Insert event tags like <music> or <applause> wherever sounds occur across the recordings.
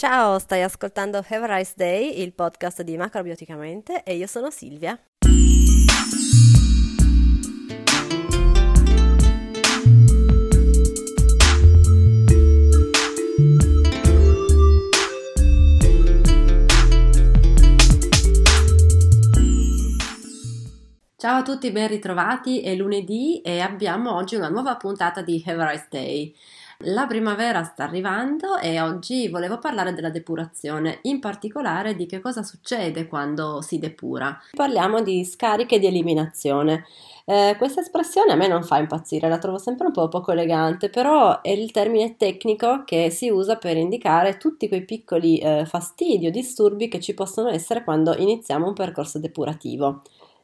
Ciao, stai ascoltando Have a Rice Day, il podcast di Macrobioticamente e io sono Silvia. Ciao a tutti, ben ritrovati, è lunedì e abbiamo oggi una nuova puntata di Have a Rice Day. La primavera sta arrivando e oggi volevo parlare della depurazione, in particolare di che cosa succede quando si depura. Parliamo di scariche di eliminazione. Eh, questa espressione a me non fa impazzire, la trovo sempre un po' poco elegante, però è il termine tecnico che si usa per indicare tutti quei piccoli eh, fastidi o disturbi che ci possono essere quando iniziamo un percorso depurativo.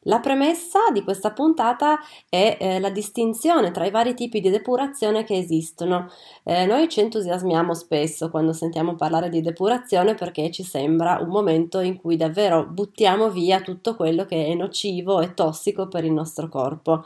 La premessa di questa puntata è eh, la distinzione tra i vari tipi di depurazione che esistono. Eh, noi ci entusiasmiamo spesso quando sentiamo parlare di depurazione perché ci sembra un momento in cui davvero buttiamo via tutto quello che è nocivo e tossico per il nostro corpo.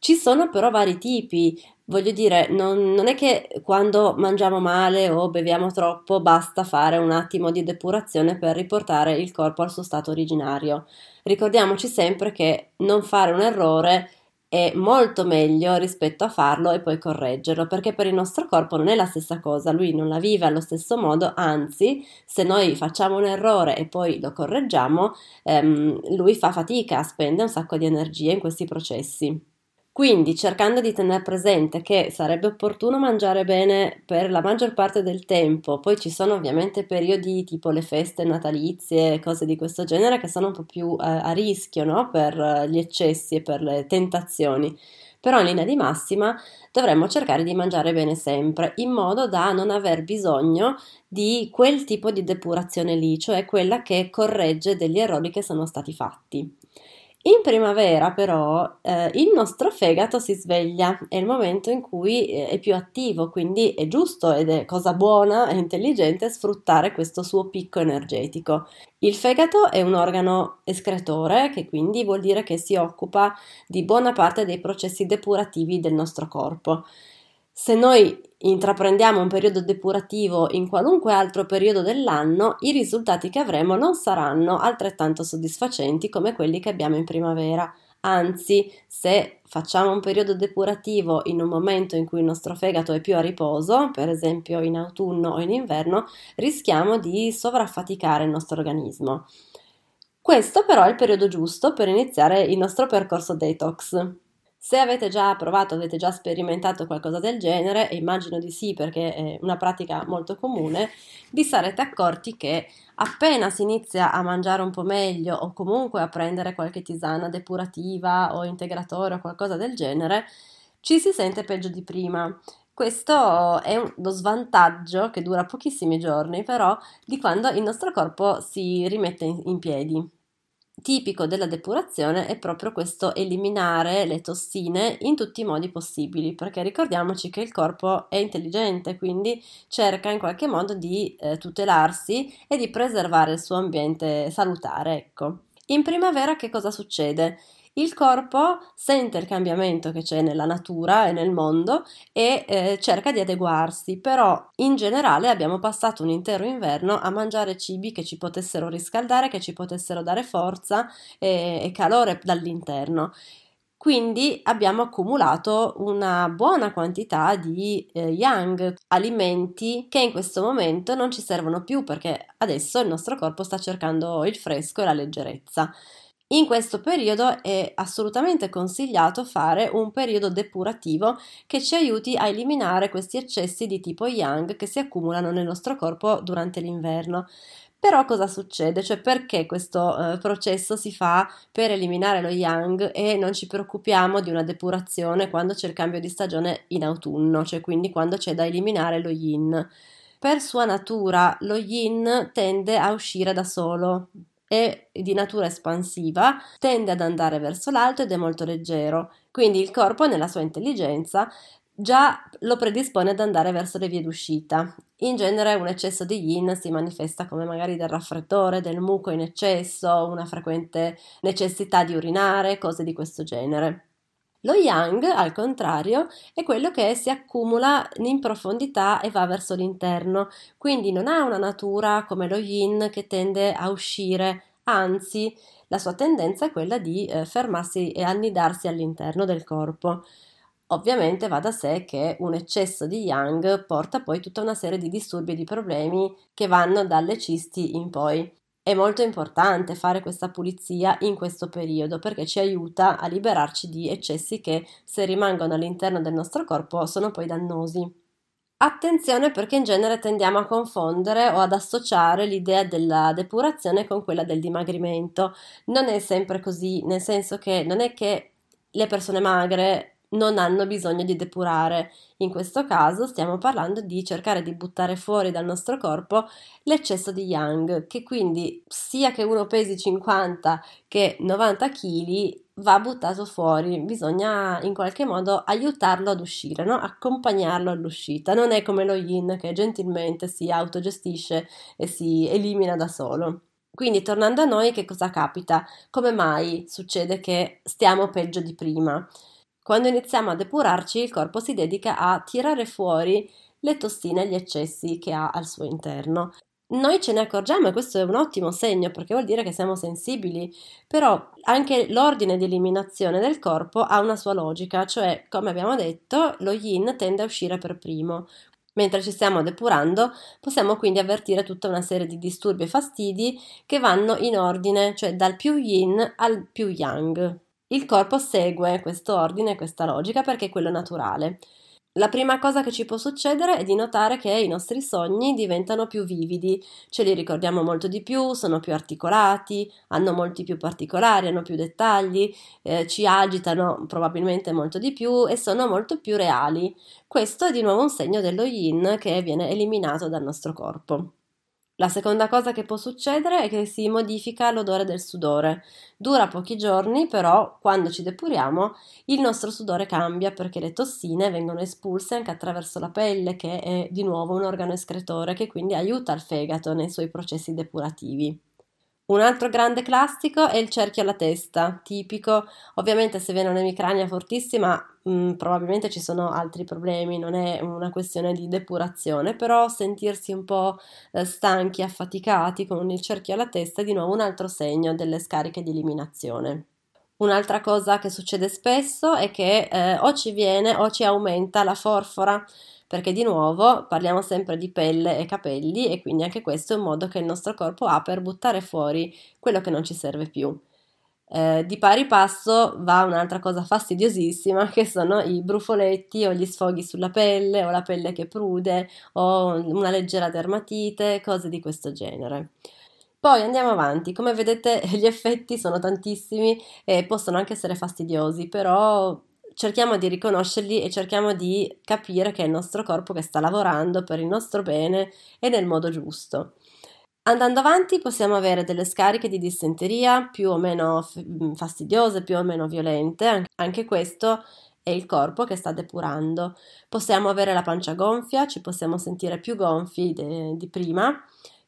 Ci sono però vari tipi, voglio dire, non, non, è che quando mangiamo male o beviamo troppo basta fare un attimo di depurazione per riportare il corpo al suo stato originario. Ricordiamoci sempre che non fare un errore è molto meglio rispetto a farlo e poi correggerlo, perché per il nostro corpo non è la stessa cosa, lui non la vive allo stesso modo, anzi, se noi facciamo un errore e poi lo correggiamo, ehm, lui fa fatica, spende un sacco di energia in questi processi. Quindi cercando di tenere presente che sarebbe opportuno mangiare bene per la maggior parte del tempo, poi ci sono ovviamente periodi tipo le feste natalizie, cose di questo genere che sono un po' più eh, a rischio no? per eh, gli eccessi e per le tentazioni. Però in linea di massima dovremmo cercare di mangiare bene sempre, in modo da non aver bisogno di quel tipo di depurazione lì, cioè quella che corregge degli errori che sono stati fatti. In primavera però eh, il nostro fegato si sveglia, è il momento in cui eh, è più attivo, quindi è giusto ed è cosa buona e intelligente sfruttare questo suo picco energetico. Il fegato è un organo escretore che quindi vuol dire che si occupa di buona parte dei processi depurativi del nostro corpo. Se noi intraprendiamo un periodo depurativo in qualunque altro periodo dell'anno, i risultati che avremo non saranno altrettanto soddisfacenti come quelli che abbiamo in primavera. Anzi, se facciamo un periodo depurativo in un momento in cui il nostro fegato è più a riposo, per esempio in autunno o in inverno, rischiamo di sovraffaticare il nostro organismo. Questo però è il periodo giusto per iniziare il nostro percorso detox. Se avete già provato, avete già sperimentato qualcosa del genere, e immagino di sì perché è una pratica molto comune, vi sarete accorti che appena si inizia a mangiare un po' meglio o comunque a prendere qualche tisana depurativa o integratore o qualcosa del genere, ci si sente peggio di prima. Questo è lo svantaggio che dura pochissimi giorni, però, di quando il nostro corpo si rimette in, piedi tipico della depurazione è proprio questo eliminare le tossine in tutti i modi possibili, perché ricordiamoci che il corpo è intelligente, quindi cerca in qualche modo di eh, tutelarsi e di preservare il suo ambiente salutare, ecco. In primavera che cosa succede? Il corpo sente il cambiamento che c'è nella natura e nel mondo e eh, cerca di adeguarsi, però in generale abbiamo passato un intero inverno a mangiare cibi che ci potessero riscaldare, che ci potessero dare forza e, e calore dall'interno. Quindi abbiamo accumulato una buona quantità di eh, yang, alimenti che in questo momento non ci servono più perché adesso il nostro corpo sta cercando il fresco e la leggerezza. In questo periodo è assolutamente consigliato fare un periodo depurativo che ci aiuti a eliminare questi eccessi di tipo yang che si accumulano nel nostro corpo durante l'inverno. Però cosa succede? Cioè perché questo eh, processo si fa per eliminare lo yang e non ci preoccupiamo di una depurazione quando c'è il cambio di stagione in autunno, cioè quindi quando c'è da eliminare lo yin? Per sua natura lo yin tende a uscire da solo, è di natura espansiva, tende ad andare verso l'alto ed è molto leggero, quindi il corpo nella sua intelligenza già lo predispone ad andare verso le vie d'uscita. In genere un eccesso di yin si manifesta come magari del raffreddore, del muco in eccesso, una frequente necessità di urinare, cose di questo genere. Lo yang, al contrario, è quello che si accumula in profondità e va verso l'interno, quindi non ha una natura come lo yin che tende a uscire, anzi, la sua tendenza è quella di eh, fermarsi e annidarsi all'interno del corpo. Ovviamente va da sé che un eccesso di yang porta poi tutta una serie di disturbi e di problemi che vanno dalle cisti in poi. È molto importante fare questa pulizia in questo periodo perché ci aiuta a liberarci di eccessi che se rimangono all'interno del nostro corpo sono poi dannosi. Attenzione perché in genere tendiamo a confondere o ad associare l'idea della depurazione con quella del dimagrimento. Non è sempre così, nel senso che non è che le persone magre non hanno bisogno di depurare. In questo caso stiamo parlando di cercare di buttare fuori dal nostro corpo l'eccesso di yang, che quindi sia che uno pesi 50 che 90 kg va buttato fuori, bisogna in qualche modo aiutarlo ad uscire, no? accompagnarlo all'uscita. Non è come lo yin che gentilmente si autogestisce e si elimina da solo. Quindi tornando a noi, che cosa capita? Come mai succede che stiamo peggio di prima? Quando iniziamo a depurarci, il corpo si dedica a tirare fuori le tossine e gli eccessi che ha al suo interno. Noi ce ne accorgiamo e questo è un ottimo segno perché vuol dire che siamo sensibili, però anche l'ordine di eliminazione del corpo ha una sua logica, cioè come abbiamo detto lo yin tende a uscire per primo. Mentre ci stiamo depurando possiamo quindi avvertire tutta una serie di disturbi e fastidi che vanno in ordine, cioè dal più yin al più yang. Il corpo segue questo ordine, questa logica perché è quello naturale. La prima cosa che ci può succedere è di notare che i nostri sogni diventano più vividi, ce li ricordiamo molto di più, sono più articolati, hanno molti più particolari, hanno più dettagli, eh, ci agitano probabilmente molto di più e sono molto più reali. Questo è di nuovo un segno dello yin che viene eliminato dal nostro corpo. La seconda cosa che può succedere è che si modifica l'odore del sudore. Dura pochi giorni, però quando ci depuriamo il nostro sudore cambia perché le tossine vengono espulse anche attraverso la pelle, che è di nuovo un organo escretore che quindi aiuta il fegato nei suoi processi depurativi. Un altro grande classico è il cerchio alla testa, tipico, ovviamente se viene un'emicrania fortissima mh, mm, probabilmente ci sono altri problemi, non è una questione di depurazione, però sentirsi un po' eh, stanchi, affaticati con il cerchio alla testa è di nuovo un altro segno delle scariche di eliminazione. Un'altra cosa che succede spesso è che eh, o ci viene o ci aumenta la forfora, perché di nuovo parliamo sempre di pelle e capelli e quindi anche questo è un modo che il nostro corpo ha per buttare fuori quello che non ci serve più. Eh, di pari passo va un'altra cosa fastidiosissima che sono i brufoletti o gli sfoghi sulla pelle o la pelle che prude o una leggera dermatite, cose di questo genere. Poi andiamo avanti, come vedete <laughs> gli effetti sono tantissimi e possono anche essere fastidiosi, però cerchiamo di riconoscerli e cerchiamo di capire che è il nostro corpo che sta lavorando per il nostro bene e nel modo giusto. Andando avanti possiamo avere delle scariche di dissenteria più o meno mm, fastidiose, più o meno violente, anche questo è il corpo che sta depurando. Possiamo avere la pancia gonfia, ci possiamo sentire più gonfi de- di prima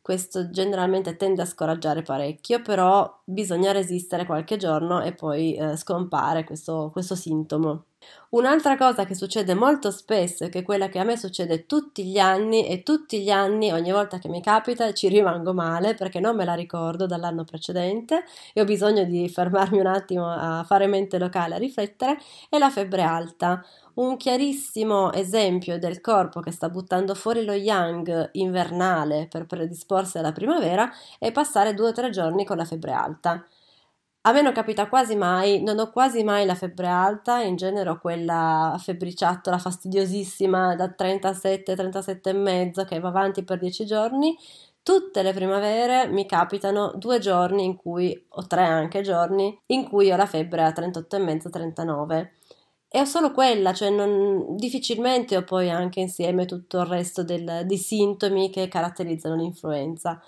questo generalmente tende a scoraggiare parecchio, però bisogna resistere qualche giorno e poi eh, scompare questo, questo sintomo. Un'altra cosa che succede molto spesso, che è quella che a me succede tutti gli anni e tutti gli anni, ogni volta che mi capita, ci rimango male perché non me la ricordo dall'anno precedente e ho bisogno di fermarmi un attimo a fare mente locale, a riflettere, è la febbre alta. Un chiarissimo esempio del corpo che sta buttando fuori lo yang invernale per predisporsi alla primavera è passare due o tre giorni con la febbre alta. A me non capita quasi mai, non ho quasi mai la febbre alta, in genere ho quella febbriciattola fastidiosissima da 37, 37 e mezzo che va avanti per 10 giorni. Tutte le primavere mi capitano due giorni in cui, o tre anche giorni, in cui ho la febbre a 38 e mezzo, 39 e ho solo quella, cioè non, difficilmente ho poi anche insieme tutto il resto del, di sintomi che caratterizzano l'influenza.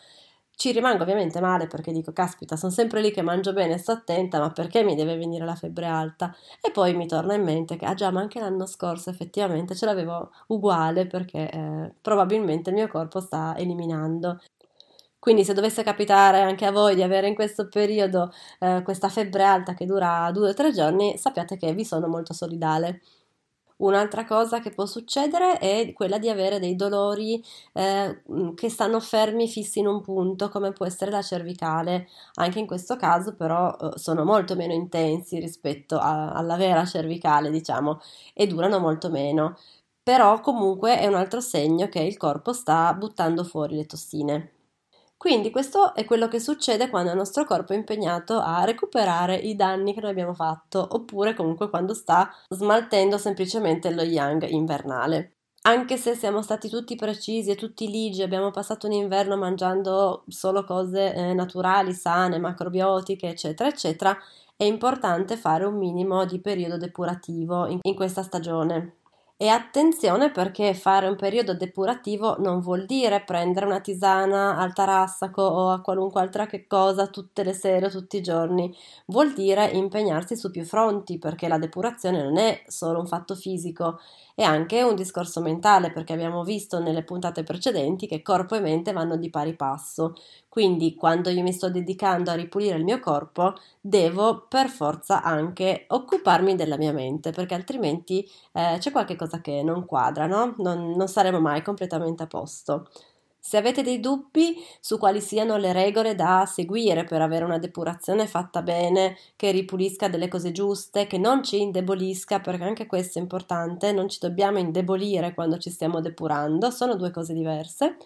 Ci rimango ovviamente male perché dico, caspita, sono sempre lì che mangio bene, sto attenta, ma perché mi deve venire la febbre alta? E poi mi torna in mente che, ah già, ma anche l'anno scorso effettivamente ce l'avevo uguale perché eh, probabilmente il mio corpo sta eliminando. Quindi se dovesse capitare anche a voi di avere in questo periodo eh, questa febbre alta che dura due o tre giorni, sappiate che vi sono molto solidale. Un'altra cosa che può succedere è quella di avere dei dolori eh, che stanno fermi, fissi in un punto, come può essere la cervicale. Anche in questo caso, però, eh, sono molto meno intensi rispetto a, alla vera cervicale, diciamo, e durano molto meno. Però, comunque, è un altro segno che il corpo sta buttando fuori le tossine. Quindi questo è quello che succede quando il nostro corpo è impegnato a recuperare i danni che noi abbiamo fatto, oppure comunque quando sta smaltendo semplicemente lo yang invernale. Anche se siamo stati tutti precisi e tutti ligi, abbiamo passato un inverno mangiando solo cose eh, naturali, sane, macrobiotiche, eccetera, eccetera, è importante fare un minimo di periodo depurativo in, in questa stagione. E attenzione perché fare un periodo depurativo non vuol dire prendere una tisana al tarassaco o a qualunque altra che cosa tutte le sere o tutti i giorni, vuol dire impegnarsi su più fronti perché la depurazione non è solo un fatto fisico, è anche un discorso mentale perché abbiamo visto nelle puntate precedenti che corpo e mente vanno di pari passo. Quindi quando io mi sto dedicando a ripulire il mio corpo, devo per forza anche occuparmi della mia mente, perché altrimenti eh, c'è qualche cosa che non quadra, no? Non, non saremo mai completamente a posto. Se avete dei dubbi su quali siano le regole da seguire per avere una depurazione fatta bene, che ripulisca delle cose giuste, che non ci indebolisca, perché anche questo è importante, non ci dobbiamo indebolire quando ci stiamo depurando, sono due cose diverse.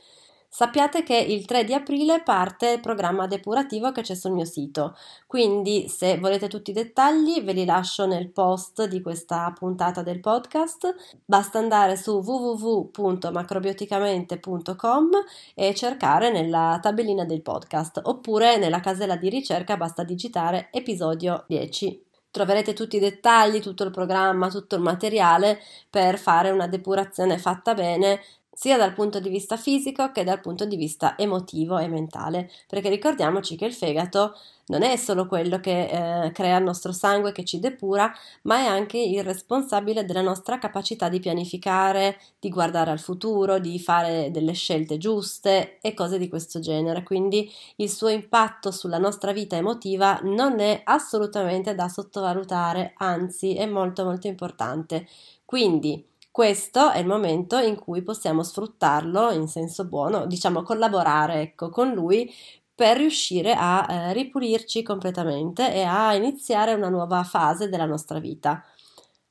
Sappiate che il 3 di aprile parte il programma depurativo che c'è sul mio sito, quindi se volete tutti i dettagli ve li lascio nel post di questa puntata del podcast. Basta andare su www.macrobioticamente.com e cercare nella tabellina del podcast oppure nella casella di ricerca basta digitare episodio 10 troverete tutti i dettagli, tutto il programma, tutto il materiale per fare una depurazione fatta bene sia dal punto di vista fisico che dal punto di vista emotivo e mentale, perché ricordiamoci che il fegato non è solo quello che eh, crea il nostro sangue, che ci depura, ma è anche il responsabile della nostra capacità di pianificare, di guardare al futuro, di fare delle scelte giuste e cose di questo genere. Quindi il suo impatto sulla nostra vita emotiva non è assolutamente da sottovalutare, anzi è molto molto importante. Quindi questo è il momento in cui possiamo sfruttarlo in senso buono, diciamo collaborare ecco, con lui per riuscire a eh, ripulirci completamente e a iniziare una nuova fase della nostra vita.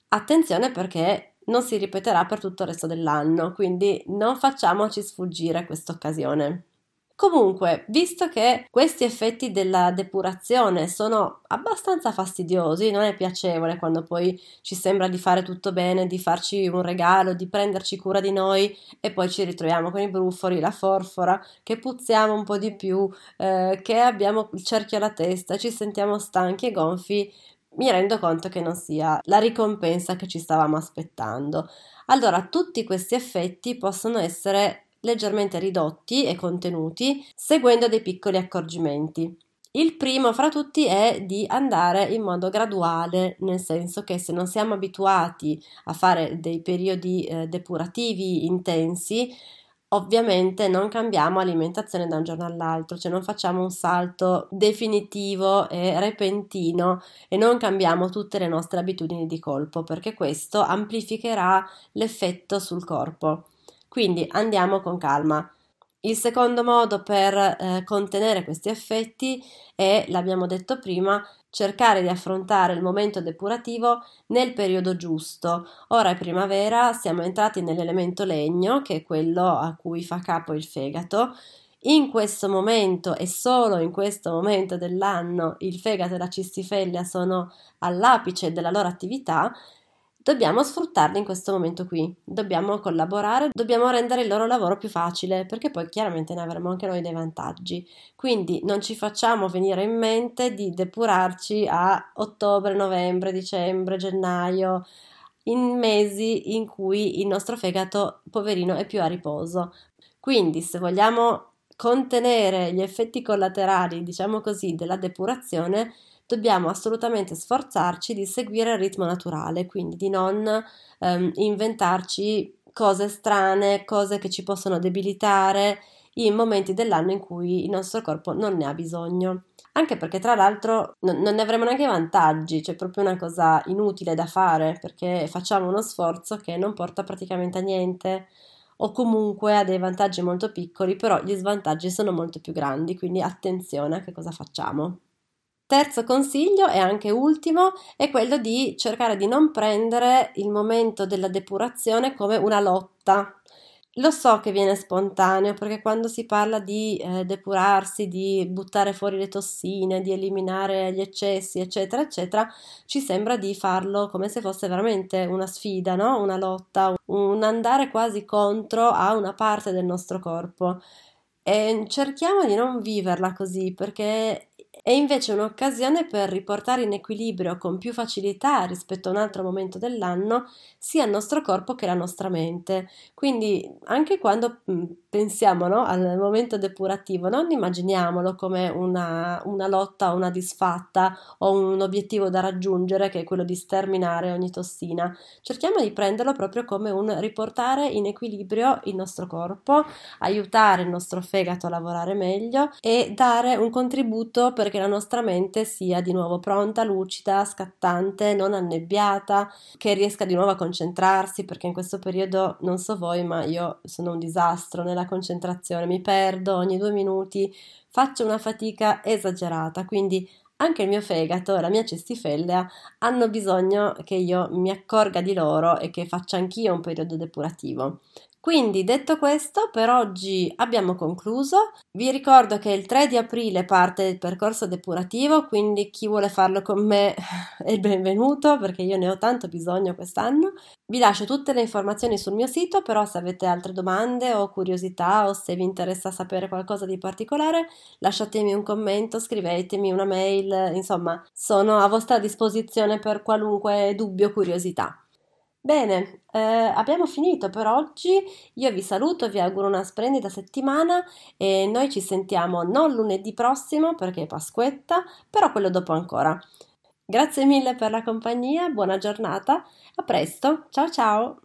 Attenzione perché non si ripeterà per tutto il resto dell'anno, quindi non facciamoci sfuggire questa occasione. Comunque, visto che questi effetti della depurazione sono abbastanza fastidiosi, non è piacevole quando poi ci sembra di fare tutto bene, di farci un regalo, di prenderci cura di noi e poi ci ritroviamo con i brufoli, la forfora, che puzziamo un po' di più, eh, che abbiamo il cerchio alla testa, ci sentiamo stanchi e gonfi, mi rendo conto che non sia la ricompensa che ci stavamo aspettando. Allora, tutti questi effetti possono essere leggermente ridotti e contenuti, seguendo dei piccoli accorgimenti. Il primo fra tutti è di andare in modo graduale, nel senso che se non siamo abituati a fare dei periodi eh, depurativi intensi, ovviamente non cambiamo alimentazione da un giorno all'altro, cioè non facciamo un salto definitivo e repentino e non cambiamo tutte le nostre abitudini di colpo, perché questo amplificherà l'effetto sul corpo. Quindi andiamo con calma. Il secondo modo per eh, contenere questi effetti è, l'abbiamo detto prima, cercare di affrontare il momento depurativo nel periodo giusto. Ora è primavera, siamo entrati nell'elemento legno, che è quello a cui fa capo il fegato. In questo momento e solo in questo momento dell'anno il fegato e la cistifellea sono all'apice della loro attività Dobbiamo sfruttarli in questo momento qui, dobbiamo collaborare, dobbiamo rendere il loro lavoro più facile, perché poi chiaramente ne avremo anche noi dei vantaggi. Quindi non ci facciamo venire in mente di depurarci a ottobre, novembre, dicembre, gennaio, in mesi in cui il nostro fegato, poverino, è più a riposo. Quindi se vogliamo contenere gli effetti collaterali, diciamo così, della depurazione, dobbiamo assolutamente sforzarci di seguire il ritmo naturale, quindi di non ehm, inventarci cose strane, cose che ci possono debilitare in momenti dell'anno in cui il nostro corpo non ne ha bisogno. Anche perché tra l'altro non, ne avremo neanche vantaggi, c'è proprio una cosa inutile da fare perché facciamo uno sforzo che non porta praticamente a niente o comunque ha dei vantaggi molto piccoli, però gli svantaggi sono molto più grandi, quindi attenzione a che cosa facciamo. Terzo consiglio e anche ultimo è quello di cercare di non prendere il momento della depurazione come una lotta. Lo so che viene spontaneo perché quando si parla di eh, depurarsi, di buttare fuori le tossine, di eliminare gli eccessi, eccetera, eccetera, ci sembra di farlo come se fosse veramente una sfida, no? Una lotta, un andare quasi contro a una parte del nostro corpo. E cerchiamo di non viverla così perché è invece un'occasione per riportare in equilibrio con più facilità rispetto a un altro momento dell'anno sia il nostro corpo che la nostra mente. Quindi anche quando mm, pensiamo no, al momento depurativo, non immaginiamolo come una, una lotta, una disfatta o un obiettivo da raggiungere che è quello di sterminare ogni tossina. Cerchiamo di prenderlo proprio come un riportare in equilibrio il nostro corpo, aiutare il nostro fegato a lavorare meglio e dare un contributo perché la nostra mente sia di nuovo pronta, lucida, scattante, non annebbiata, che riesca di nuovo a concentrarsi, perché in questo periodo non so voi, ma io sono un disastro nella concentrazione, mi perdo ogni due minuti, faccio una fatica esagerata, quindi anche il mio fegato e la mia cestifellea hanno bisogno che io mi accorga di loro e che faccia anch'io un periodo depurativo. Quindi, detto questo, per oggi abbiamo concluso. Vi ricordo che il 3 di aprile parte il percorso depurativo, quindi chi vuole farlo con me <laughs> è benvenuto perché io ne ho tanto bisogno quest'anno. Vi lascio tutte le informazioni sul mio sito, però se avete altre domande o curiosità o se vi interessa sapere qualcosa di particolare, lasciatemi un commento, scrivetemi una mail, insomma, sono a vostra disposizione per qualunque dubbio o curiosità. Bene, eh, abbiamo finito per oggi. Io vi saluto, vi auguro una splendida settimana e noi ci sentiamo non lunedì prossimo perché è Pasquetta, però quello dopo ancora. Grazie mille per la compagnia, buona giornata, a presto, ciao ciao!